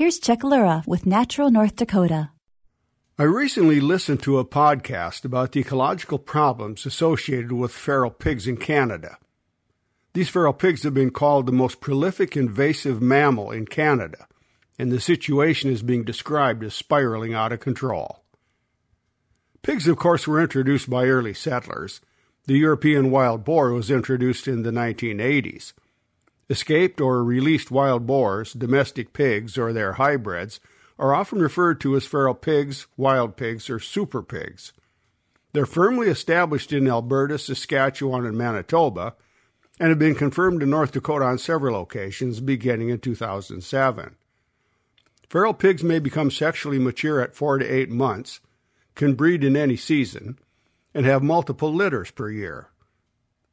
Here's Chuck Lura with Natural North Dakota. I recently listened to a podcast about the ecological problems associated with feral pigs in Canada. These feral pigs have been called the most prolific invasive mammal in Canada, and the situation is being described as spiraling out of control. Pigs, of course, were introduced by early settlers. The European wild boar was introduced in the 1980s. Escaped or released wild boars, domestic pigs, or their hybrids are often referred to as feral pigs, wild pigs, or super pigs. They're firmly established in Alberta, Saskatchewan, and Manitoba, and have been confirmed in North Dakota on several occasions beginning in 2007. Feral pigs may become sexually mature at four to eight months, can breed in any season, and have multiple litters per year.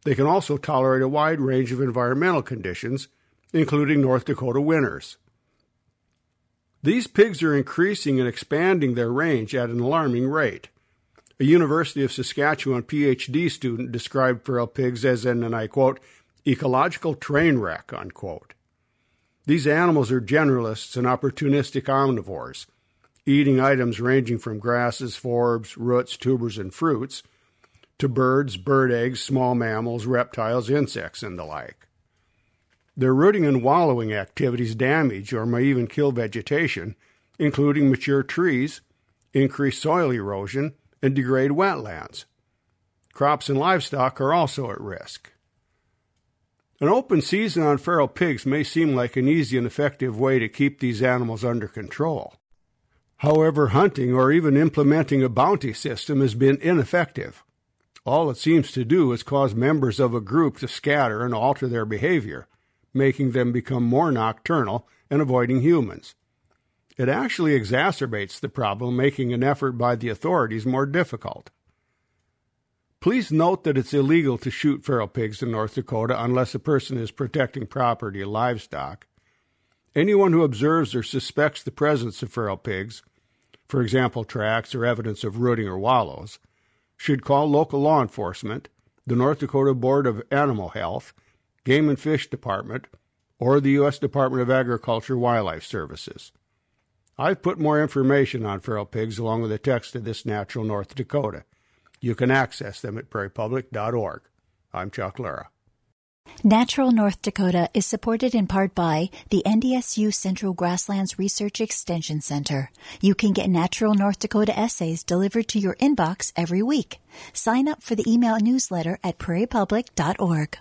They can also tolerate a wide range of environmental conditions, including North Dakota winters. These pigs are increasing and expanding their range at an alarming rate. A University of Saskatchewan PhD student described feral pigs as an, and I quote, ecological train wreck, unquote. These animals are generalists and opportunistic omnivores, eating items ranging from grasses, forbs, roots, tubers, and fruits to birds, bird eggs, small mammals, reptiles, insects, and the like. Their rooting and wallowing activities damage or may even kill vegetation, including mature trees, increase soil erosion, and degrade wetlands. Crops and livestock are also at risk. An open season on feral pigs may seem like an easy and effective way to keep these animals under control. However, hunting or even implementing a bounty system has been ineffective. All it seems to do is cause members of a group to scatter and alter their behavior, making them become more nocturnal and avoiding humans. It actually exacerbates the problem, making an effort by the authorities more difficult. Please note that it's illegal to shoot feral pigs in North Dakota unless a person is protecting property or livestock. Anyone who observes or suspects the presence of feral pigs, for example, tracks or evidence of rooting or wallows, should call local law enforcement, the North Dakota Board of Animal Health, Game and Fish Department, or the U.S. Department of Agriculture Wildlife Services. I've put more information on feral pigs along with the text of this Natural North Dakota. You can access them at prairiepublic.org. I'm Chuck Lura. Natural North Dakota is supported in part by the NDSU Central Grasslands Research Extension Center. You can get Natural North Dakota essays delivered to your inbox every week. Sign up for the email newsletter at prairiepublic.org.